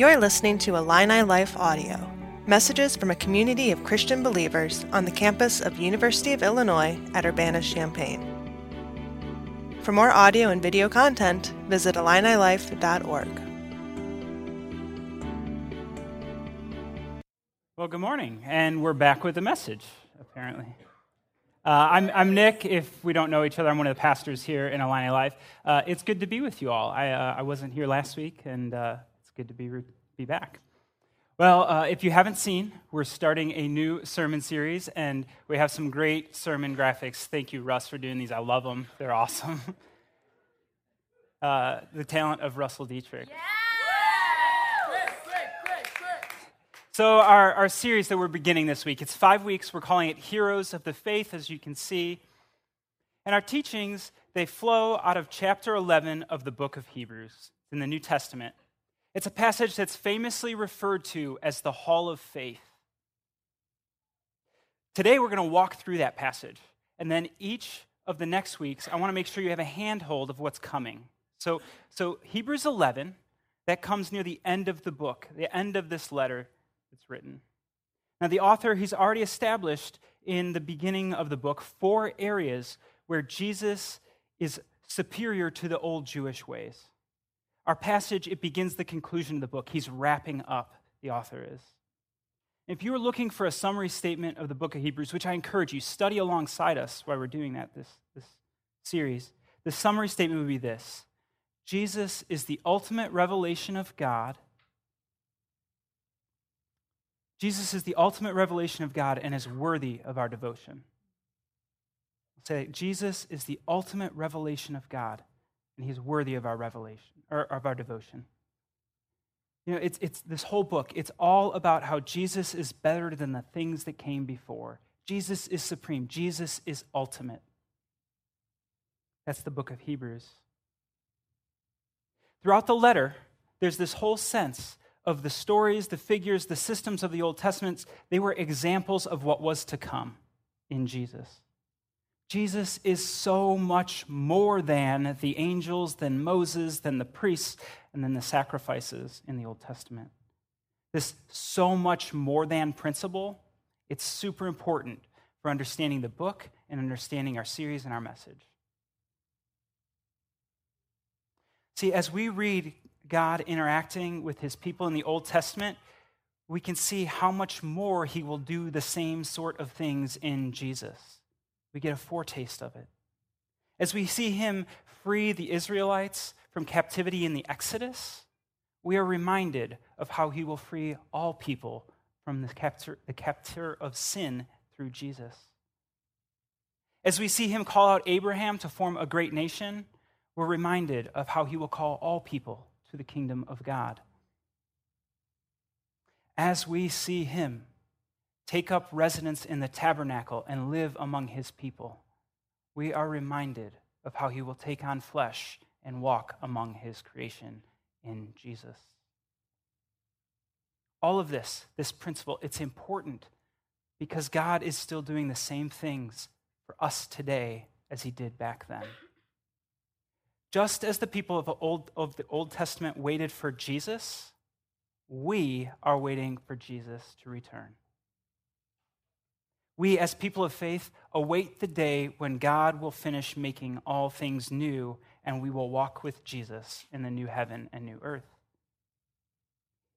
You're listening to Illini Life Audio, messages from a community of Christian believers on the campus of University of Illinois at Urbana-Champaign. For more audio and video content, visit IlliniLife.org. Well, good morning, and we're back with a message, apparently. Uh, I'm, I'm, Nick. If we don't know each other, I'm one of the pastors here in Illini Life. Uh, it's good to be with you all. I, uh, I wasn't here last week, and uh, it's good to be, be back. Well, uh, if you haven't seen, we're starting a new sermon series, and we have some great sermon graphics. Thank you, Russ, for doing these. I love them, they're awesome. Uh, the talent of Russell Dietrich. Yeah! So, our, our series that we're beginning this week, it's five weeks. We're calling it Heroes of the Faith, as you can see. And our teachings, they flow out of chapter 11 of the book of Hebrews in the New Testament. It's a passage that's famously referred to as the Hall of Faith. Today, we're going to walk through that passage. And then each of the next weeks, I want to make sure you have a handhold of what's coming. So, so Hebrews 11, that comes near the end of the book, the end of this letter that's written. Now, the author, he's already established in the beginning of the book four areas where Jesus is superior to the old Jewish ways. Our passage, it begins the conclusion of the book. He's wrapping up, the author is. If you are looking for a summary statement of the book of Hebrews, which I encourage you, study alongside us while we're doing that this, this series, the summary statement would be this Jesus is the ultimate revelation of God. Jesus is the ultimate revelation of God and is worthy of our devotion. I'll say Jesus is the ultimate revelation of God and he's worthy of our revelation or of our devotion. You know, it's, it's this whole book, it's all about how Jesus is better than the things that came before. Jesus is supreme, Jesus is ultimate. That's the book of Hebrews. Throughout the letter, there's this whole sense of the stories, the figures, the systems of the Old Testament. They were examples of what was to come in Jesus. Jesus is so much more than the angels, than Moses, than the priests, and then the sacrifices in the Old Testament. This so much more than principle, it's super important for understanding the book and understanding our series and our message. See, as we read God interacting with his people in the Old Testament, we can see how much more he will do the same sort of things in Jesus we get a foretaste of it. As we see him free the Israelites from captivity in the Exodus, we are reminded of how he will free all people from the captor, the of sin through Jesus. As we see him call out Abraham to form a great nation, we're reminded of how he will call all people to the kingdom of God. As we see him take up residence in the tabernacle and live among his people, we are reminded of how he will take on flesh and walk among his creation in Jesus. All of this, this principle, it's important because God is still doing the same things for us today as he did back then. Just as the people of the Old, of the Old Testament waited for Jesus, we are waiting for Jesus to return we, as people of faith, await the day when God will finish making all things new and we will walk with Jesus in the new heaven and new earth.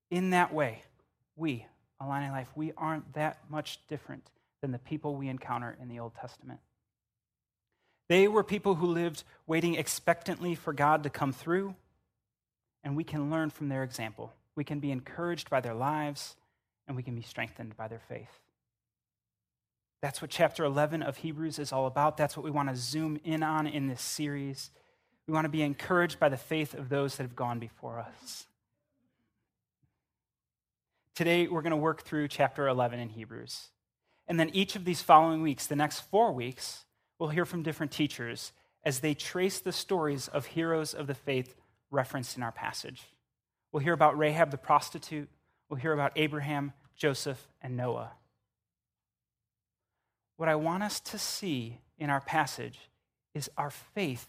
In that way, we, Illini Life, we aren't that much different than the people we encounter in the Old Testament. They were people who lived waiting expectantly for God to come through, and we can learn from their example. We can be encouraged by their lives, and we can be strengthened by their faith. That's what chapter 11 of Hebrews is all about. That's what we want to zoom in on in this series. We want to be encouraged by the faith of those that have gone before us. Today, we're going to work through chapter 11 in Hebrews. And then each of these following weeks, the next four weeks, we'll hear from different teachers as they trace the stories of heroes of the faith referenced in our passage. We'll hear about Rahab the prostitute. We'll hear about Abraham, Joseph, and Noah what I want us to see in our passage is our faith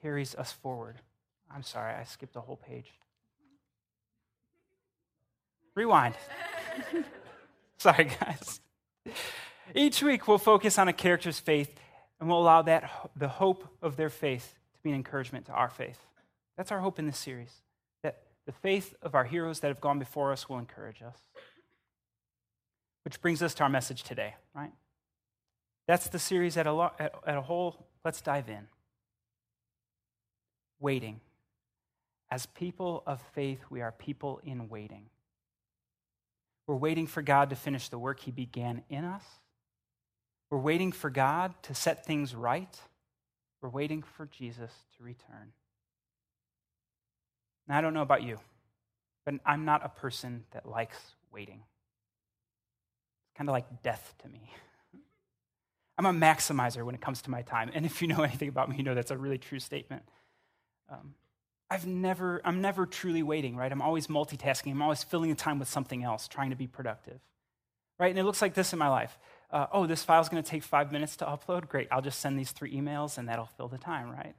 carries us forward. I'm sorry, I skipped a whole page. Rewind. Sorry, guys. Each week, we'll focus on a character's faith and we'll allow that, the hope of their faith to be an encouragement to our faith. That's our hope in this series, that the faith of our heroes that have gone before us will encourage us. Which brings us to our message today, right? That's the series at a, lo- at, at a whole. Let's dive in. Waiting. As people of faith, we are people in waiting. We're waiting for God to finish the work He began in us. We're waiting for God to set things right. We're waiting for Jesus to return. Now, I don't know about you, but I'm not a person that likes waiting. It's kind of like death to me. I'm a maximizer when it comes to my time. And if you know anything about me, you know that's a really true statement. Um, I've never, I'm never truly waiting, right? I'm always multitasking. I'm always filling the time with something else, trying to be productive, right? And it looks like this in my life. Uh, oh, this file's going to take five minutes to upload. Great. I'll just send these three emails and that'll fill the time, right?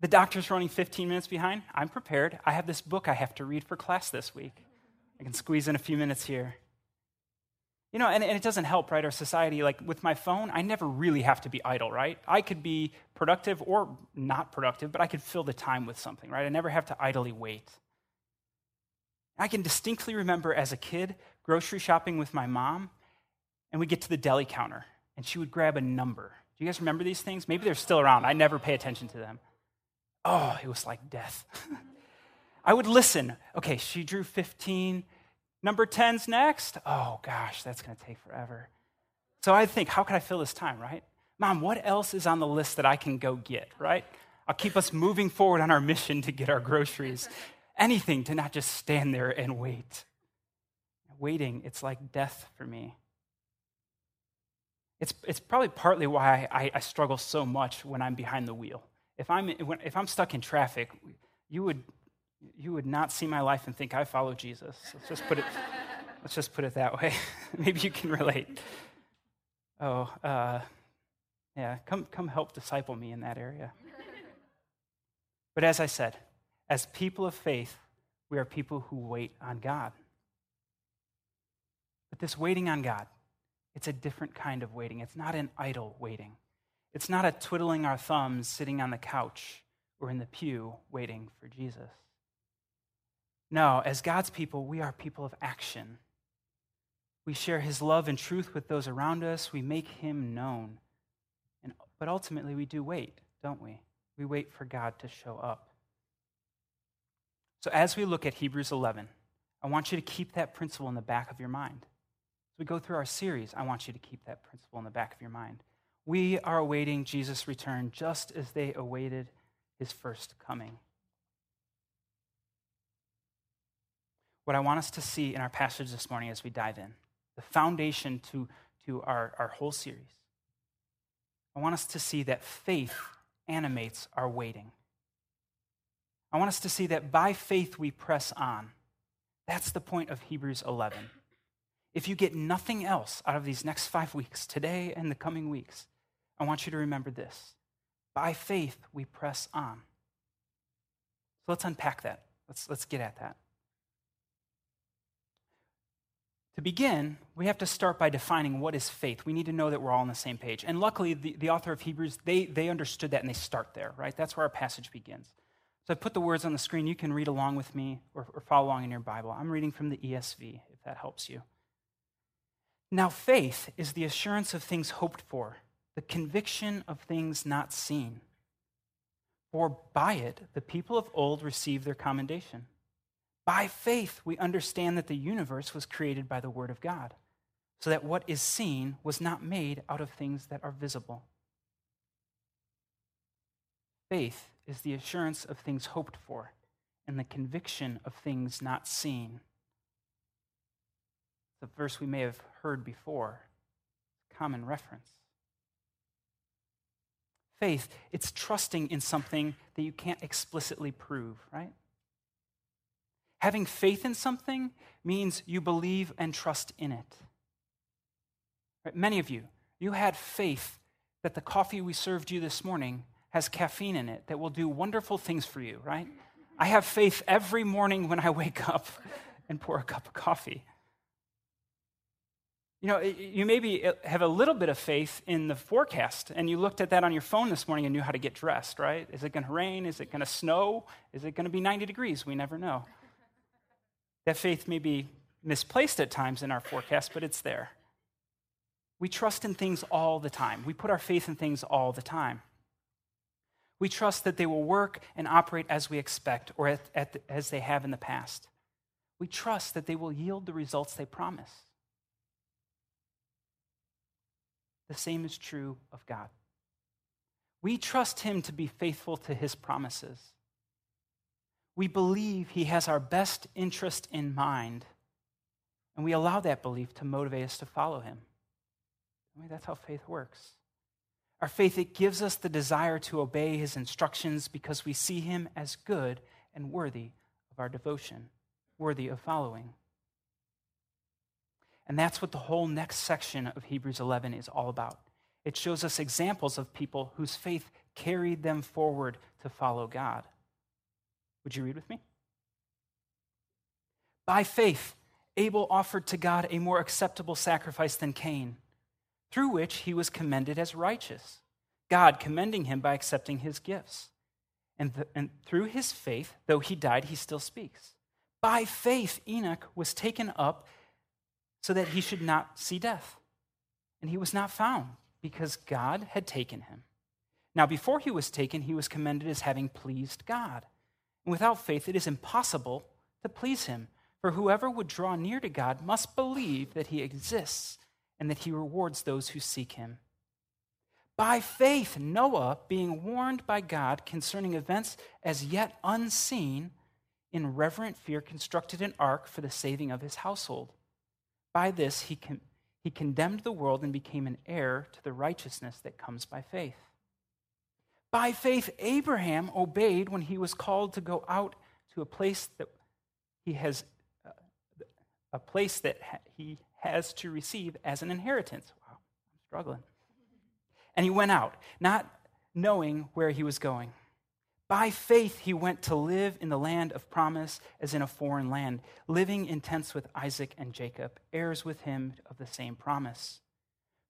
The doctor's running 15 minutes behind. I'm prepared. I have this book I have to read for class this week. I can squeeze in a few minutes here. You know, and, and, it doesn't help, right? Our society, like with my phone, I never really have to be idle, right? I could be productive or not productive, but I could fill the time with something, right? I never have to idly wait. I can distinctly remember as a kid grocery shopping with my mom, and we get to the deli counter, and she would grab a number. Do you guys remember these things? Maybe they're still around. I never pay attention to them. Oh, it was like death. I would listen. Okay, she drew 15. Number 10's next. Oh, gosh, that's going to take forever. So I think, how can I fill this time, right? Mom, what else is on the list that I can go get, right? I'll keep us moving forward on our mission to get our groceries. Anything to not just stand there and wait. Waiting, it's like death for me. It's, it's probably partly why I, I struggle so much when I'm behind the wheel. If I'm, if I'm stuck in traffic, you would, you would not see my life and think I follow Jesus. Let's just put it, let's just put it that way. Maybe you can relate. Oh, uh, yeah, come, come help disciple me in that area. But as I said, as people of faith, we are people who wait on God. But this waiting on God, it's a different kind of waiting. It's not an idle waiting. It's not a twiddling our thumbs sitting on the couch or in the pew waiting for Jesus. No, as God's people, we are people of action. We share his love and truth with those around us. We make him known. And, but ultimately, we do wait, don't we? We wait for God to show up. So, as we look at Hebrews 11, I want you to keep that principle in the back of your mind. As we go through our series, I want you to keep that principle in the back of your mind. We are awaiting Jesus' return just as they awaited his first coming. What I want us to see in our passage this morning as we dive in, the foundation to, to our, our whole series, I want us to see that faith animates our waiting. I want us to see that by faith we press on. That's the point of Hebrews 11. If you get nothing else out of these next five weeks, today and the coming weeks, I want you to remember this. By faith, we press on. So let's unpack that. Let's, let's get at that. To begin, we have to start by defining what is faith. We need to know that we're all on the same page. And luckily, the, the author of Hebrews, they, they understood that and they start there, right? That's where our passage begins. So I put the words on the screen. You can read along with me or, or follow along in your Bible. I'm reading from the ESV, if that helps you. Now, faith is the assurance of things hoped for the conviction of things not seen. For by it, the people of old received their commendation. By faith, we understand that the universe was created by the Word of God, so that what is seen was not made out of things that are visible. Faith is the assurance of things hoped for and the conviction of things not seen. The verse we may have heard before, common reference faith, it's trusting in something that you can't explicitly prove, right? Having faith in something means you believe and trust in it. Right? Many of you, you had faith that the coffee we served you this morning has caffeine in it that will do wonderful things for you, right? I have faith every morning when I wake up and pour a cup of coffee. You know, you maybe uh, have a little bit of faith in the forecast, and you looked at that on your phone this morning and knew how to get dressed, right? Is it going to rain? Is it going to snow? Is it going to be 90 degrees? We never know. That faith may be misplaced at times in our forecast, but it's there. We trust in things all the time. We put our faith in things all the time. We trust that they will work and operate as we expect or at, at the, as they have in the past. We trust that they will yield the results they promise. The same is true of God. We trust Him to be faithful to His promises. We believe He has our best interest in mind, and we allow that belief to motivate us to follow Him. I mean, that's how faith works. Our faith, it gives us the desire to obey His instructions because we see Him as good and worthy of our devotion, worthy of following. And that's what the whole next section of Hebrews 11 is all about. It shows us examples of people whose faith carried them forward to follow God. Would you read with me? By faith, Abel offered to God a more acceptable sacrifice than Cain, through which he was commended as righteous, God commending him by accepting his gifts. And, the, and through his faith, though he died, he still speaks. By faith, Enoch was taken up so that he should not see death. And he was not found because God had taken him. Now, before he was taken, he was commended as having pleased God. And without faith, it is impossible to please him. For whoever would draw near to God must believe that he exists and that he rewards those who seek him. By faith, Noah, being warned by God concerning events as yet unseen, in reverent fear constructed an ark for the saving of his household. By this, he, con- he condemned the world and became an heir to the righteousness that comes by faith. By faith, Abraham obeyed when he was called to go out to a place that he has uh, a place that he has to receive as an inheritance. Wow, I'm struggling. And he went out, not knowing where he was going. By faith, he went to live in the land of promise as in a foreign land, living in tents with Isaac and Jacob, heirs with him of the same promise.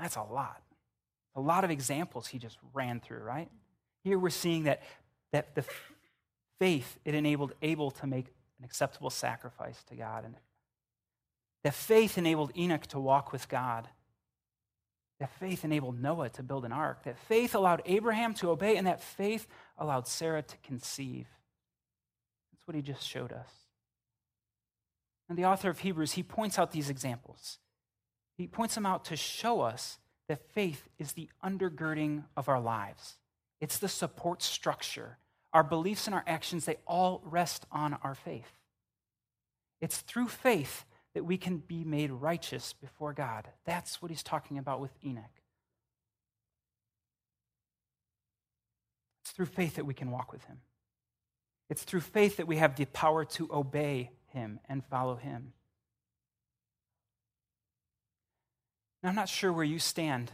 That's a lot. A lot of examples he just ran through, right? Here we're seeing that, that the faith, it enabled Abel to make an acceptable sacrifice to God. And that faith enabled Enoch to walk with God. That faith enabled Noah to build an ark. That faith allowed Abraham to obey, and that faith allowed Sarah to conceive. That's what he just showed us. And the author of Hebrews, he points out these examples. He points them out to show us that faith is the undergirding of our lives, it's the support structure. Our beliefs and our actions, they all rest on our faith. It's through faith that we can be made righteous before God. That's what he's talking about with Enoch. It's through faith that we can walk with him. It's through faith that we have the power to obey him and follow him. Now, I'm not sure where you stand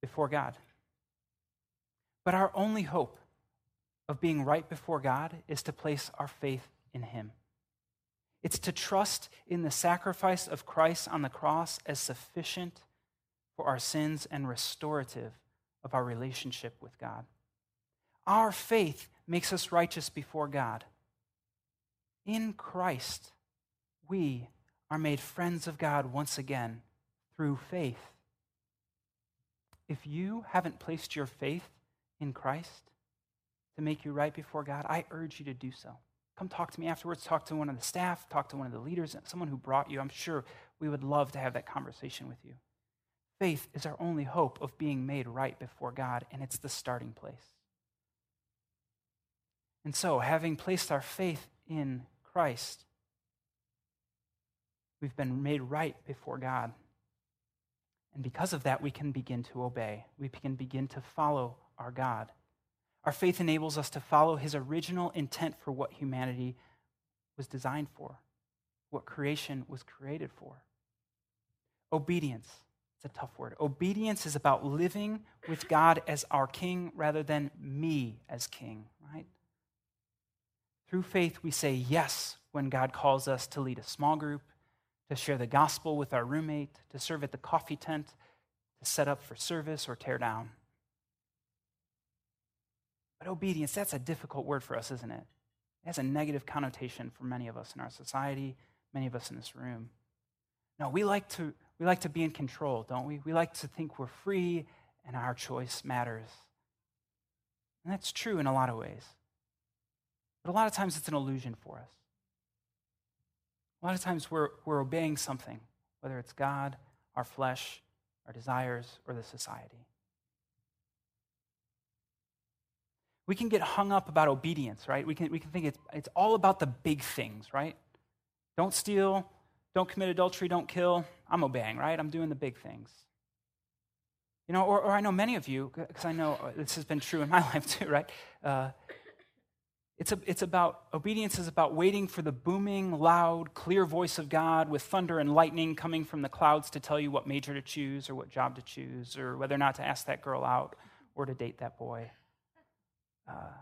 before God, but our only hope of being right before God is to place our faith in him. It's to trust in the sacrifice of Christ on the cross as sufficient for our sins and restorative of our relationship with God. Our faith makes us righteous before God. In Christ, we are made friends of God once again through faith. If you haven't placed your faith in Christ to make you right before God, I urge you to do so come talk to me afterwards, talk to one of the staff, talk to one of the leaders, someone who brought you. I'm sure we would love to have that conversation with you. Faith is our only hope of being made right before God, and it's the starting place. And so, having placed our faith in Christ, We've been made right before God. And because of that, we can begin to obey. We can begin to follow our God. Our faith enables us to follow his original intent for what humanity was designed for, what creation was created for. Obedience. It's a tough word. Obedience is about living with God as our king rather than me as king, right? Through faith, we say yes when God calls us to lead a small group, to share the gospel with our roommate, to serve at the coffee tent, to set up for service or tear down. But obedience, that's a difficult word for us, isn't it? It has a negative connotation for many of us in our society, many of us in this room. No, we like to, we like to be in control, don't we? We like to think we're free and our choice matters. And that's true in a lot of ways. But a lot of times it's an illusion for us. A lot of times we're, we're obeying something, whether it's God, our flesh, our desires, or the society. We can get hung up about obedience, right? We can, we can think it's, it's all about the big things, right? Don't steal, don't commit adultery, don't kill. I'm obeying, right? I'm doing the big things. You know, or, or I know many of you, because I know this has been true in my life too, right? Uh, it's, a, it's about, obedience is about waiting for the booming, loud, clear voice of God with thunder and lightning coming from the clouds to tell you what major to choose or what job to choose or whether or not to ask that girl out or to date that boy. Uh,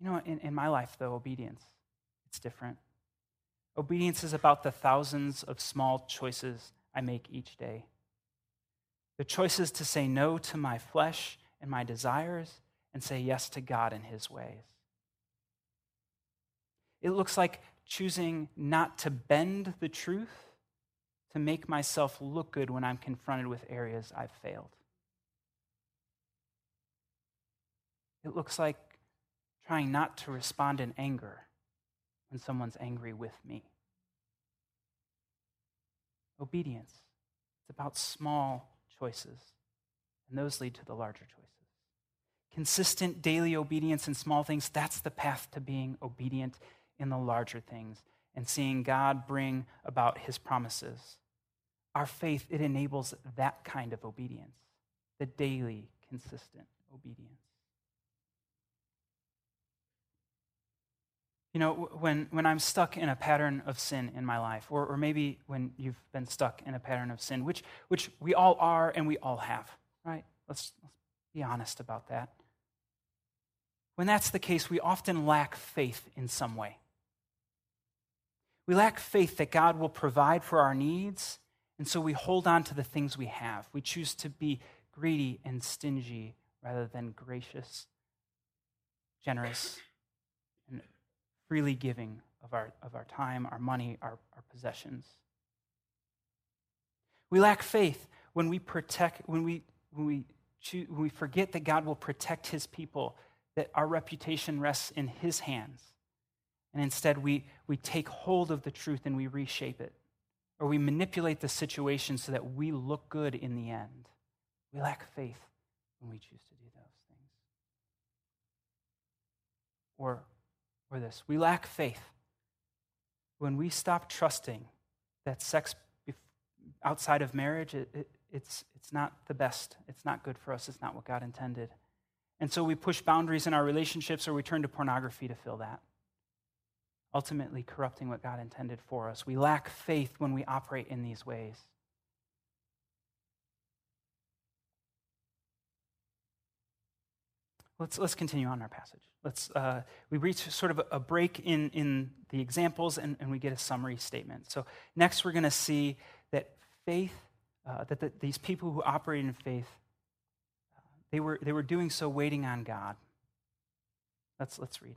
you know, in, in my life, though, obedience, it's different. Obedience is about the thousands of small choices I make each day. The choices to say no to my flesh and my desires and say yes to God and His ways. It looks like choosing not to bend the truth to make myself look good when I'm confronted with areas I've failed. It looks like trying not to respond in anger when someone's angry with me. Obedience. It's about small choices, and those lead to the larger choices. Consistent daily obedience in small things, that's the path to being obedient in the larger things and seeing God bring about his promises. Our faith, it enables that kind of obedience, the daily, consistent obedience. You know, when, when I'm stuck in a pattern of sin in my life, or, or maybe when you've been stuck in a pattern of sin, which, which we all are and we all have, right? Let's, let's be honest about that. When that's the case, we often lack faith in some way. We lack faith that God will provide for our needs, and so we hold on to the things we have. We choose to be greedy and stingy rather than gracious, generous, and freely giving of our, of our time, our money, our, our possessions. We lack faith when we protect, when we, when we, choose, when we forget that God will protect his people, that our reputation rests in his hands. And instead, we, we take hold of the truth and we reshape it. Or we manipulate the situation so that we look good in the end. We lack faith when we choose to do those things. Or or this we lack faith when we stop trusting that sex outside of marriage, it, it, it's, it's not the best. It's not good for us. It's not what God intended. And so we push boundaries in our relationships or we turn to pornography to fill that, ultimately corrupting what God intended for us. We lack faith when we operate in these ways. Let's, let's continue on our passage. Let's, uh, we reach sort of a break in, in the examples and, and we get a summary statement. So, next, we're going to see that faith, uh, that the, these people who operate in faith, uh, they, were, they were doing so waiting on God. Let's, let's read.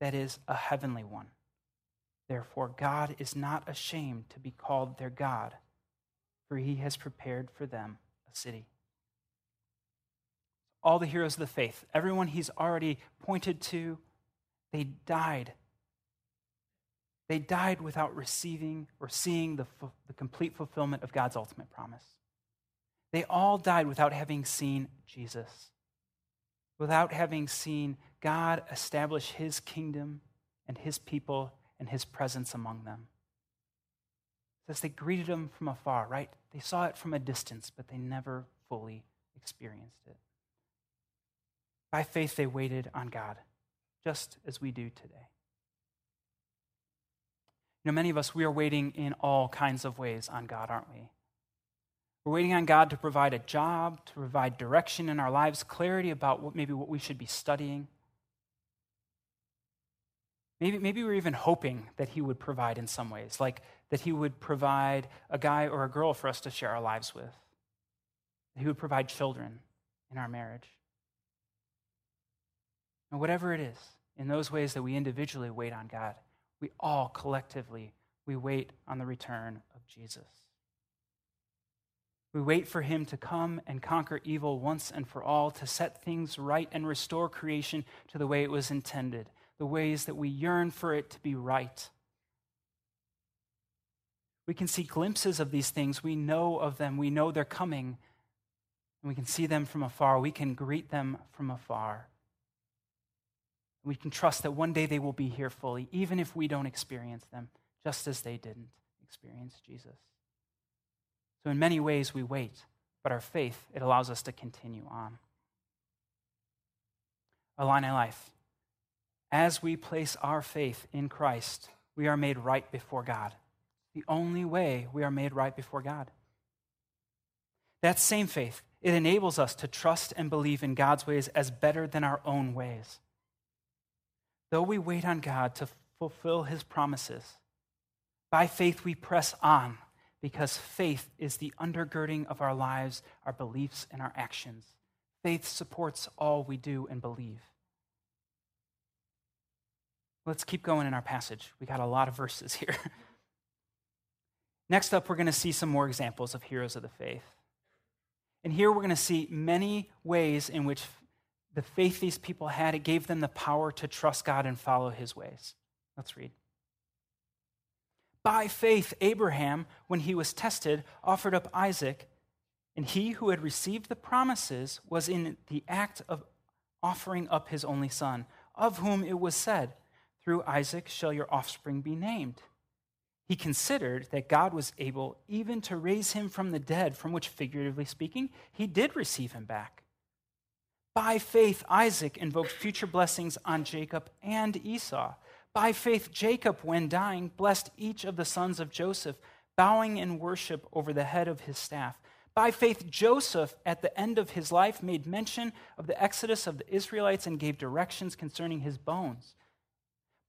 that is, a heavenly one. Therefore, God is not ashamed to be called their God, for he has prepared for them a city. All the heroes of the faith, everyone he's already pointed to, they died. They died without receiving or seeing the, the complete fulfillment of God's ultimate promise. They all died without having seen Jesus, without having seen God establish his kingdom and his people and his presence among them. Says they greeted him from afar, right? They saw it from a distance, but they never fully experienced it. By faith, they waited on God, just as we do today. You know, many of us, we are waiting in all kinds of ways on God, aren't we? We're waiting on God to provide a job, to provide direction in our lives, clarity about what, maybe what we should be studying. Maybe, maybe we're even hoping that He would provide in some ways, like that He would provide a guy or a girl for us to share our lives with, He would provide children in our marriage. And whatever it is, in those ways that we individually wait on God, we all collectively we wait on the return of Jesus. We wait for him to come and conquer evil once and for all, to set things right and restore creation to the way it was intended, the ways that we yearn for it to be right. We can see glimpses of these things. We know of them. We know they're coming. And we can see them from afar. We can greet them from afar. We can trust that one day they will be here fully, even if we don't experience them, just as they didn't experience Jesus. So, in many ways, we wait, but our faith, it allows us to continue on. Illini Life. As we place our faith in Christ, we are made right before God. The only way we are made right before God. That same faith, it enables us to trust and believe in God's ways as better than our own ways. Though we wait on God to fulfill his promises, by faith we press on because faith is the undergirding of our lives, our beliefs, and our actions. Faith supports all we do and believe. Let's keep going in our passage. We got a lot of verses here. Next up, we're going to see some more examples of heroes of the faith. And here we're going to see many ways in which the faith these people had, it gave them the power to trust God and follow his ways. Let's read. By faith, Abraham, when he was tested, offered up Isaac, and he who had received the promises was in the act of offering up his only son, of whom it was said, Through Isaac shall your offspring be named. He considered that God was able even to raise him from the dead, from which, figuratively speaking, he did receive him back. By faith, Isaac invoked future blessings on Jacob and Esau. By faith, Jacob, when dying, blessed each of the sons of Joseph, bowing in worship over the head of his staff. By faith, Joseph, at the end of his life, made mention of the exodus of the Israelites and gave directions concerning his bones.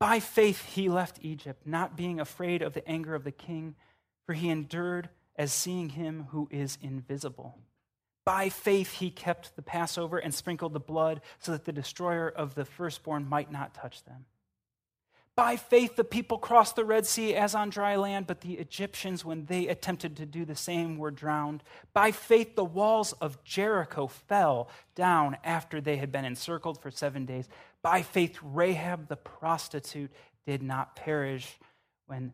By faith, he left Egypt, not being afraid of the anger of the king, for he endured as seeing him who is invisible. By faith, he kept the Passover and sprinkled the blood so that the destroyer of the firstborn might not touch them. By faith, the people crossed the Red Sea as on dry land, but the Egyptians, when they attempted to do the same, were drowned. By faith, the walls of Jericho fell down after they had been encircled for seven days. By faith, Rahab the prostitute did not perish when,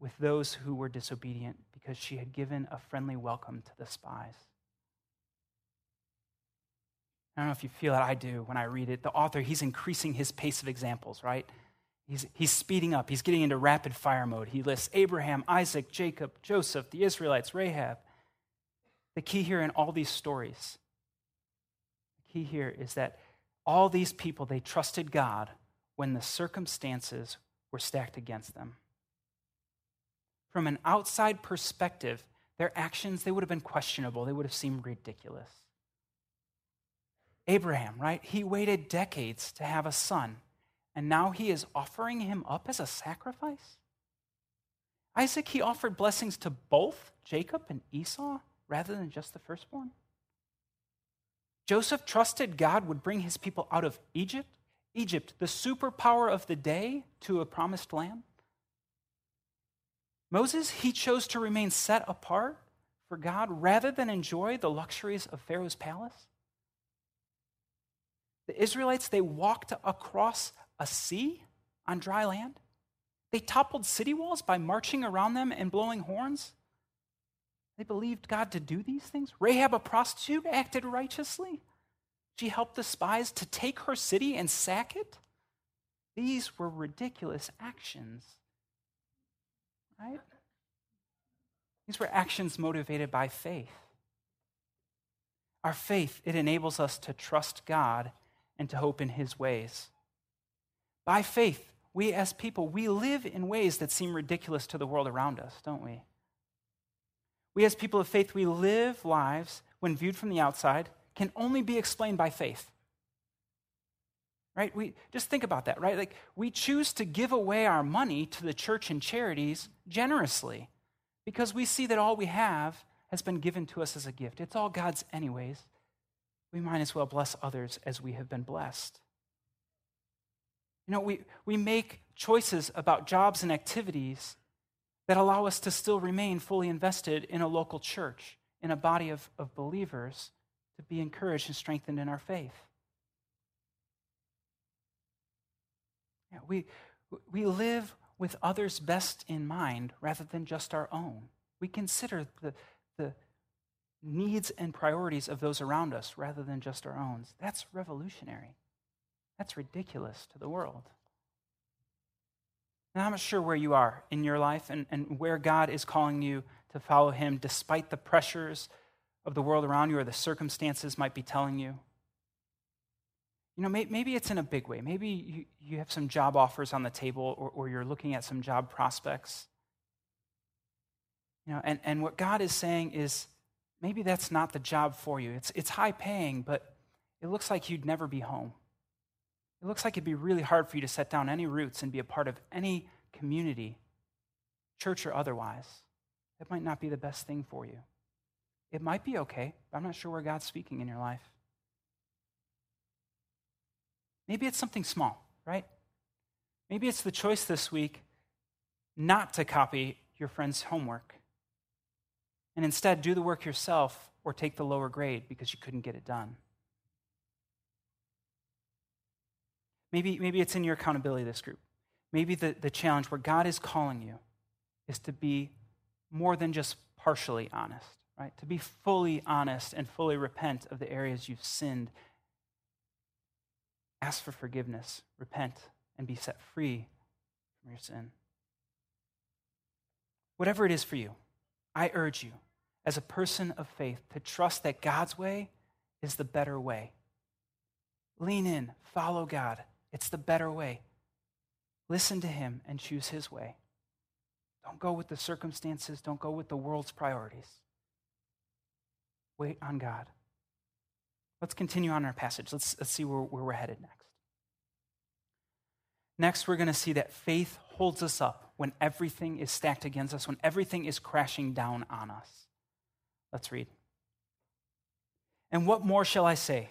with those who were disobedient because she had given a friendly welcome to the spies. I don't know if you feel it, I do when I read it. The author, he's increasing his pace of examples, right? He's, he's speeding up. He's getting into rapid fire mode. He lists Abraham, Isaac, Jacob, Joseph, the Israelites, Rahab. The key here in all these stories, the key here is that all these people, they trusted God when the circumstances were stacked against them. From an outside perspective, their actions, they would have been questionable. They would have seemed ridiculous. Abraham, right? He waited decades to have a son, and now he is offering him up as a sacrifice? Isaac, he offered blessings to both Jacob and Esau rather than just the firstborn. Joseph trusted God would bring his people out of Egypt, Egypt, the superpower of the day, to a promised land. Moses, he chose to remain set apart for God rather than enjoy the luxuries of Pharaoh's palace. The Israelites, they walked across a sea on dry land. They toppled city walls by marching around them and blowing horns. They believed God to do these things. Rahab, a prostitute, acted righteously. She helped the spies to take her city and sack it. These were ridiculous actions. Right? These were actions motivated by faith. Our faith, it enables us to trust God and to hope in his ways. By faith, we as people, we live in ways that seem ridiculous to the world around us, don't we? We as people of faith, we live lives when viewed from the outside can only be explained by faith. Right? We just think about that, right? Like we choose to give away our money to the church and charities generously because we see that all we have has been given to us as a gift. It's all God's anyways. We might as well bless others as we have been blessed. You know, we, we make choices about jobs and activities that allow us to still remain fully invested in a local church, in a body of, of believers, to be encouraged and strengthened in our faith. Yeah, we, we live with others' best in mind rather than just our own. We consider the, the needs and priorities of those around us rather than just our own. That's revolutionary. That's ridiculous to the world. And I'm not sure where you are in your life and, and where God is calling you to follow Him despite the pressures of the world around you or the circumstances might be telling you. You know, maybe it's in a big way. Maybe you, you have some job offers on the table or, or you're looking at some job prospects. You know, and, and what God is saying is maybe that's not the job for you. It's, it's high paying, but it looks like you'd never be home. It looks like it'd be really hard for you to set down any roots and be a part of any community, church or otherwise. That might not be the best thing for you. It might be okay, but I'm not sure where God's speaking in your life. Maybe it's something small, right? Maybe it's the choice this week not to copy your friend's homework and instead do the work yourself or take the lower grade because you couldn't get it done. Maybe, maybe it's in your accountability, this group. Maybe the, the challenge where God is calling you is to be more than just partially honest, right? To be fully honest and fully repent of the areas you've sinned. Ask for forgiveness, repent, and be set free from your sin. Whatever it is for you, I urge you, as a person of faith, to trust that God's way is the better way. Lean in, follow God, it's the better way. Listen to him and choose his way. Don't go with the circumstances, don't go with the world's priorities. Wait on God. Let's continue on our passage. Let's, let's see where, where we're headed next. Next, we're going to see that faith holds us up when everything is stacked against us, when everything is crashing down on us. Let's read. And what more shall I say?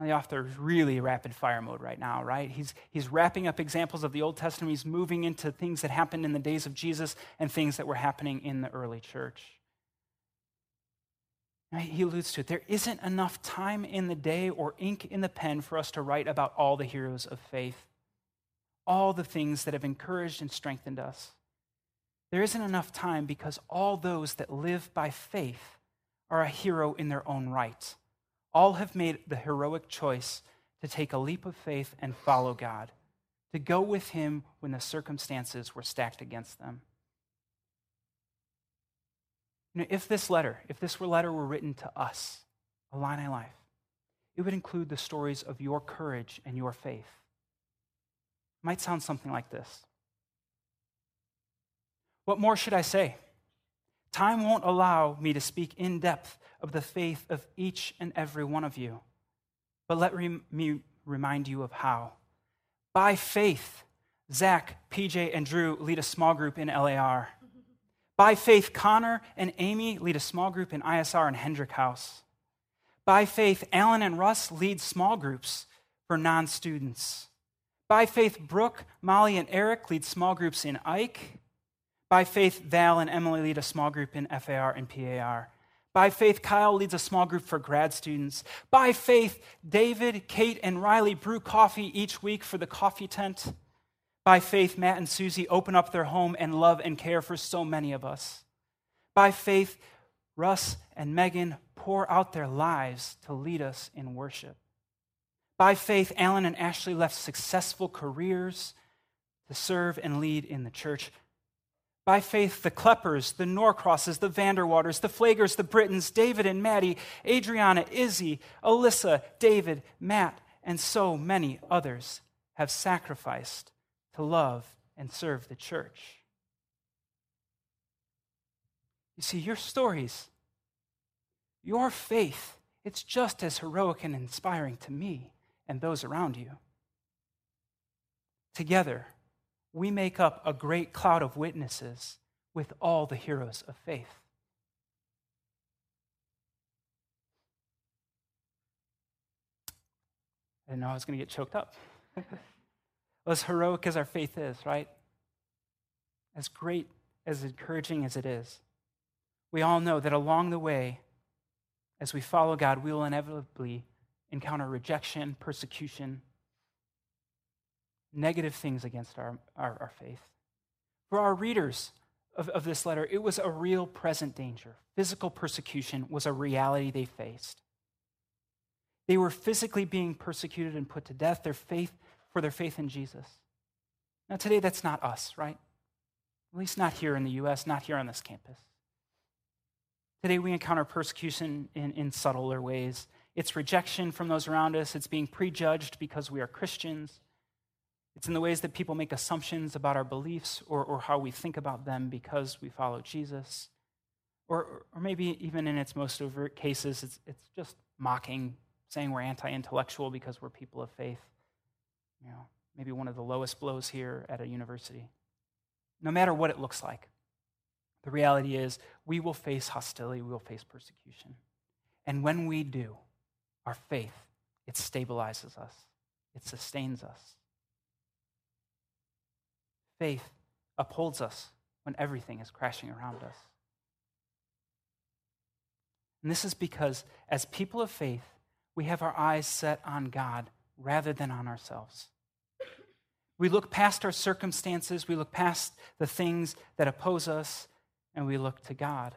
The author is really rapid fire mode right now, right? He's, he's wrapping up examples of the Old Testament. He's moving into things that happened in the days of Jesus and things that were happening in the early church. He alludes to it. There isn't enough time in the day or ink in the pen for us to write about all the heroes of faith, all the things that have encouraged and strengthened us. There isn't enough time because all those that live by faith are a hero in their own right. All have made the heroic choice to take a leap of faith and follow God, to go with Him when the circumstances were stacked against them. You know, if this letter, if this letter were written to us, Illini Life, it would include the stories of your courage and your faith. It might sound something like this. What more should I say? Time won't allow me to speak in depth of the faith of each and every one of you. But let me remind you of how. By faith, Zach, PJ, and Drew lead a small group in LAR. By faith, Connor and Amy lead a small group in ISR and Hendrick House. By faith, Alan and Russ lead small groups for non students. By faith, Brooke, Molly, and Eric lead small groups in Ike. By faith, Val and Emily lead a small group in FAR and PAR. By faith, Kyle leads a small group for grad students. By faith, David, Kate, and Riley brew coffee each week for the coffee tent. By faith, Matt and Susie open up their home and love and care for so many of us. By faith, Russ and Megan pour out their lives to lead us in worship. By faith, Alan and Ashley left successful careers to serve and lead in the church. By faith, the Kleppers, the Norcrosses, the Vanderwaters, the Flagers, the Britons, David and Maddie, Adriana, Izzy, Alyssa, David, Matt, and so many others have sacrificed to love and serve the church. You see, your stories, your faith, it's just as heroic and inspiring to me and those around you. Together, we make up a great cloud of witnesses with all the heroes of faith. I didn't know I was going to get choked up. as heroic as our faith is, right? As great, as encouraging as it is, we all know that along the way, as we follow God, we will inevitably encounter rejection, persecution, negative things against our, our, our faith. For our readers of, of this letter, it was a real present danger. Physical persecution was a reality they faced. They were physically being persecuted and put to death their faith, for their faith in Jesus. Now, today, that's not us, right? At least not here in the U.S., not here on this campus. Today, we encounter persecution in, in subtler ways. It's rejection from those around us, it's being prejudged because we are Christians. It's in the ways that people make assumptions about our beliefs or, or how we think about them because we follow Jesus. Or, or maybe even in its most overt cases, it's, it's just mocking, saying we're anti intellectual because we're people of faith. You know, maybe one of the lowest blows here at a university. No matter what it looks like, the reality is we will face hostility, we will face persecution. And when we do, our faith, it stabilizes us, it sustains us faith upholds us when everything is crashing around us. And this is because, as people of faith, we have our eyes set on God rather than on ourselves. We look past our circumstances, we look past the things that oppose us, and we look to God.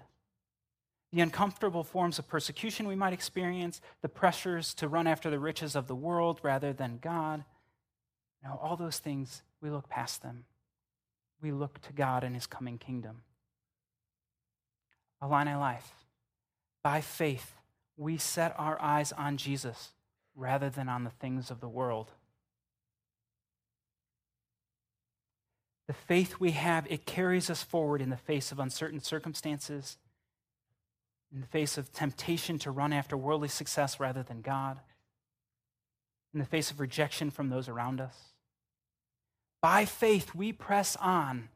The uncomfortable forms of persecution we might experience, the pressures to run after the riches of the world rather than God, you know, all those things, we look past them we look to God and his coming kingdom. Illini Life. By faith, we set our eyes on Jesus rather than on the things of the world. The faith we have, it carries us forward in the face of uncertain circumstances, in the face of temptation to run after worldly success rather than God, in the face of rejection from those around us. By faith, we press on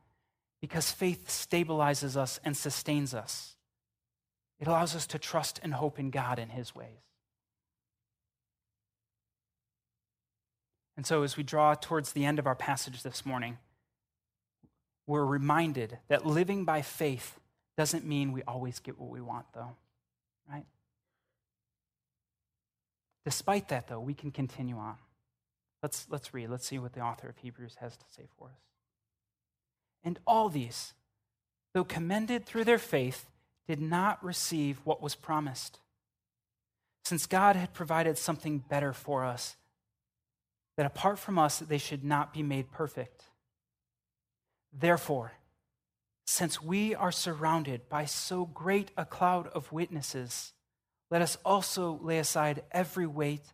because faith stabilizes us and sustains us. It allows us to trust and hope in God and His ways. And so, as we draw towards the end of our passage this morning, we're reminded that living by faith doesn't mean we always get what we want, though, right? Despite that, though, we can continue on. Let's, let's read. Let's see what the author of Hebrews has to say for us. And all these, though commended through their faith, did not receive what was promised. Since God had provided something better for us, that apart from us, they should not be made perfect. Therefore, since we are surrounded by so great a cloud of witnesses, let us also lay aside every weight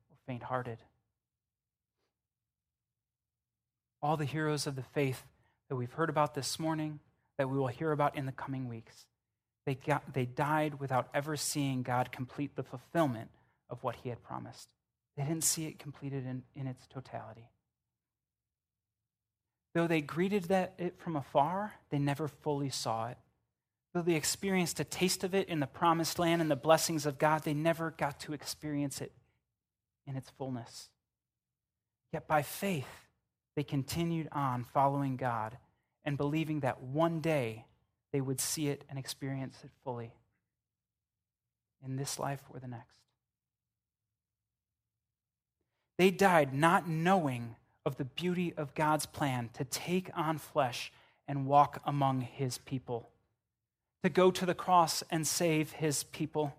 faint hearted. All the heroes of the faith that we've heard about this morning that we will hear about in the coming weeks. They, got, they died without ever seeing God complete the fulfillment of what he had promised. They didn't see it completed in, in its totality. Though they greeted that, it from afar, they never fully saw it. Though they experienced a taste of it in the promised land and the blessings of God, they never got to experience it in its fullness. Yet by faith, they continued on following God and believing that one day they would see it and experience it fully in this life or the next. They died not knowing of the beauty of God's plan to take on flesh and walk among his people, to go to the cross and save his people,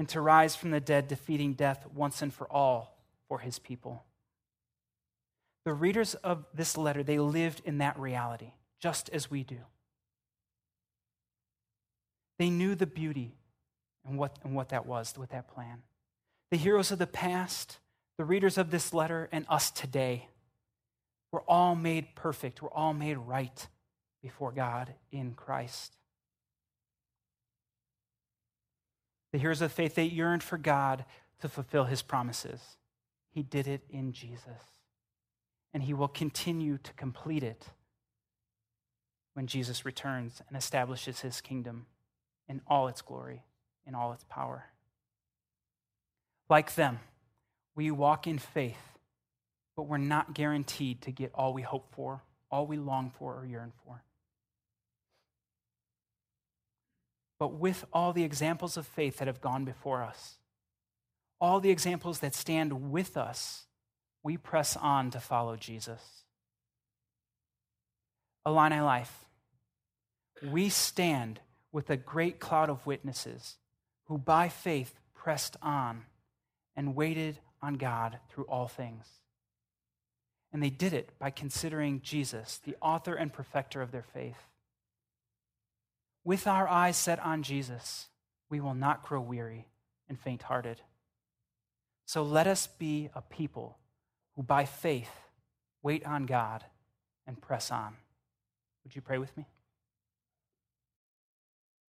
and to rise from the dead, defeating death once and for all for his people. The readers of this letter, they lived in that reality, just as we do. They knew the beauty and what, and what that was, with that plan. The heroes of the past, the readers of this letter, and us today, we're all made perfect. We're all made right before God in Christ. The heroes of faith, they yearned for God to fulfill his promises. He did it in Jesus and he will continue to complete it when Jesus returns and establishes his kingdom in all its glory, in all its power. Like them, we walk in faith, but we're not guaranteed to get all we hope for, all we long for or yearn for. But with all the examples of faith that have gone before us, all the examples that stand with us we press on to follow Jesus. Illini Life, we stand with a great cloud of witnesses who by faith pressed on and waited on God through all things. And they did it by considering Jesus, the author and perfecter of their faith. With our eyes set on Jesus, we will not grow weary and faint hearted. So let us be a people who by faith wait on God and press on. Would you pray with me?